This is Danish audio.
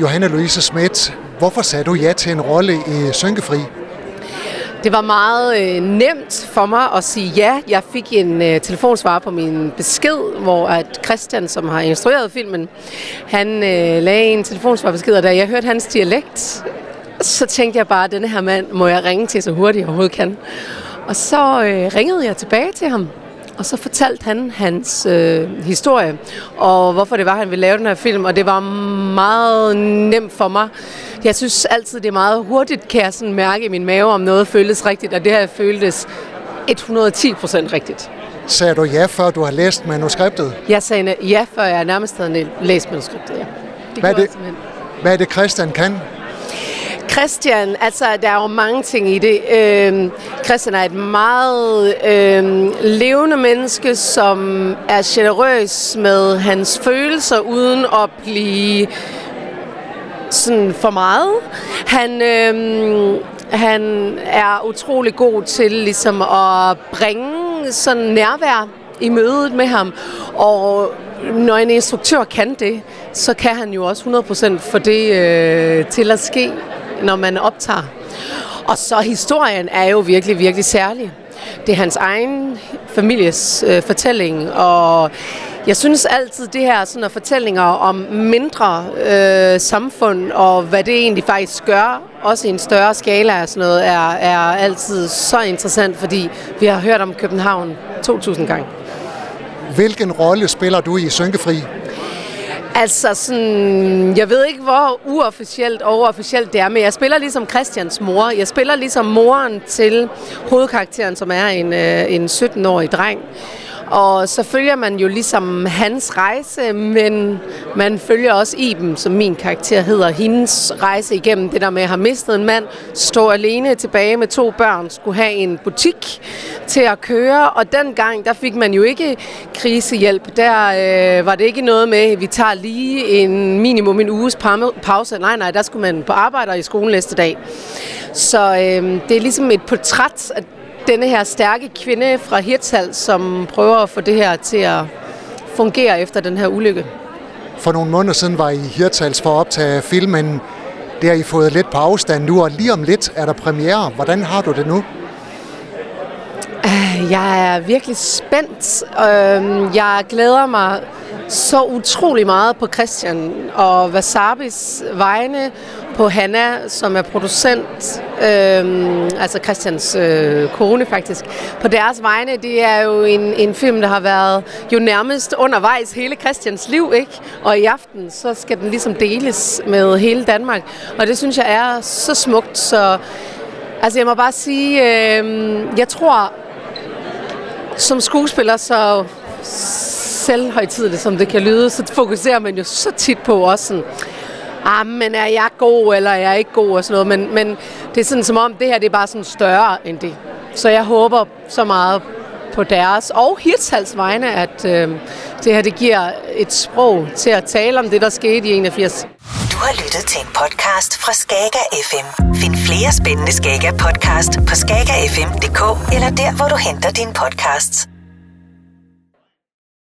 Johanne Louise Schmidt, hvorfor sagde du ja til en rolle i Synkefri? Det var meget øh, nemt for mig at sige ja. Jeg fik en øh, telefonsvar på min besked, hvor at Christian, som har instrueret filmen, han øh, lagde en telefonsvarbesked, og da jeg hørte hans dialekt, så tænkte jeg bare, at denne her mand må jeg ringe til så hurtigt jeg overhovedet kan. Og så øh, ringede jeg tilbage til ham, og så fortalte han hans øh, historie, og hvorfor det var, han ville lave den her film, og det var meget nemt for mig. Jeg synes altid, det er meget hurtigt, kan jeg sådan mærke i min mave, om noget føles rigtigt, og det her føltes 110 procent rigtigt. Sagde du ja, før du har læst manuskriptet? Jeg sagde ja, før jeg nærmest havde læst manuskriptet, ja. Det hvad, er det, hvad er det, Christian kan? Christian, altså der er jo mange ting i det. Øh, Christian er et meget øh, levende menneske, som er generøs med hans følelser, uden at blive sådan for meget. Han, øh, han er utrolig god til ligesom at bringe sådan nærvær i mødet med ham. Og når en instruktør kan det, så kan han jo også 100% for det øh, til at ske når man optager. Og så historien er jo virkelig, virkelig særlig. Det er hans egen families øh, fortælling, og jeg synes altid, det her sådan, at fortællinger om mindre øh, samfund, og hvad det egentlig faktisk gør, også i en større skala og sådan noget, er, er altid så interessant, fordi vi har hørt om København 2000 gange. Hvilken rolle spiller du i Synkefri? Altså sådan, jeg ved ikke, hvor uofficielt og officielt det er, men jeg spiller ligesom Christians mor. Jeg spiller ligesom moren til hovedkarakteren, som er en, øh, en 17-årig dreng. Og så følger man jo ligesom hans rejse, men man følger også Iben, som min karakter hedder, hendes rejse igennem det der med at have mistet en mand, stå alene tilbage med to børn, skulle have en butik til at køre, og dengang, der fik man jo ikke krisehjælp. Der øh, var det ikke noget med, at vi tager lige en minimum en uges pause. Nej, nej, der skulle man på arbejde og i skolen næste dag. Så øh, det er ligesom et portræt af denne her stærke kvinde fra Hirtshals, som prøver at få det her til at fungere efter den her ulykke. For nogle måneder siden var I Hirtshals for at optage filmen. Det har I fået lidt på afstand nu, og lige om lidt er der premiere. Hvordan har du det nu? Øh, jeg er virkelig spændt. Øhm, jeg glæder mig så utrolig meget på Christian og Wasabis vegne, på Hanna, som er producent, øhm, altså Christians øh, kone faktisk. På deres vegne, det er jo en, en film, der har været jo nærmest undervejs hele Christians liv, ikke? Og i aften, så skal den ligesom deles med hele Danmark. Og det synes jeg er så smukt, så altså jeg må bare sige, øh, jeg tror, som skuespiller, så selvhøjtidligt, som det kan lyde, så fokuserer man jo så tit på også sådan, ah, men er jeg god, eller er jeg ikke god, og sådan noget. Men, men det er sådan som om, det her det er bare sådan større end det. Så jeg håber så meget på deres og Hirtshals vegne, at øh, det her det giver et sprog til at tale om det, der skete i 81. Du har lyttet til en podcast fra Skager FM. Find flere spændende Skager podcast på skagerfm.dk eller der, hvor du henter dine podcasts.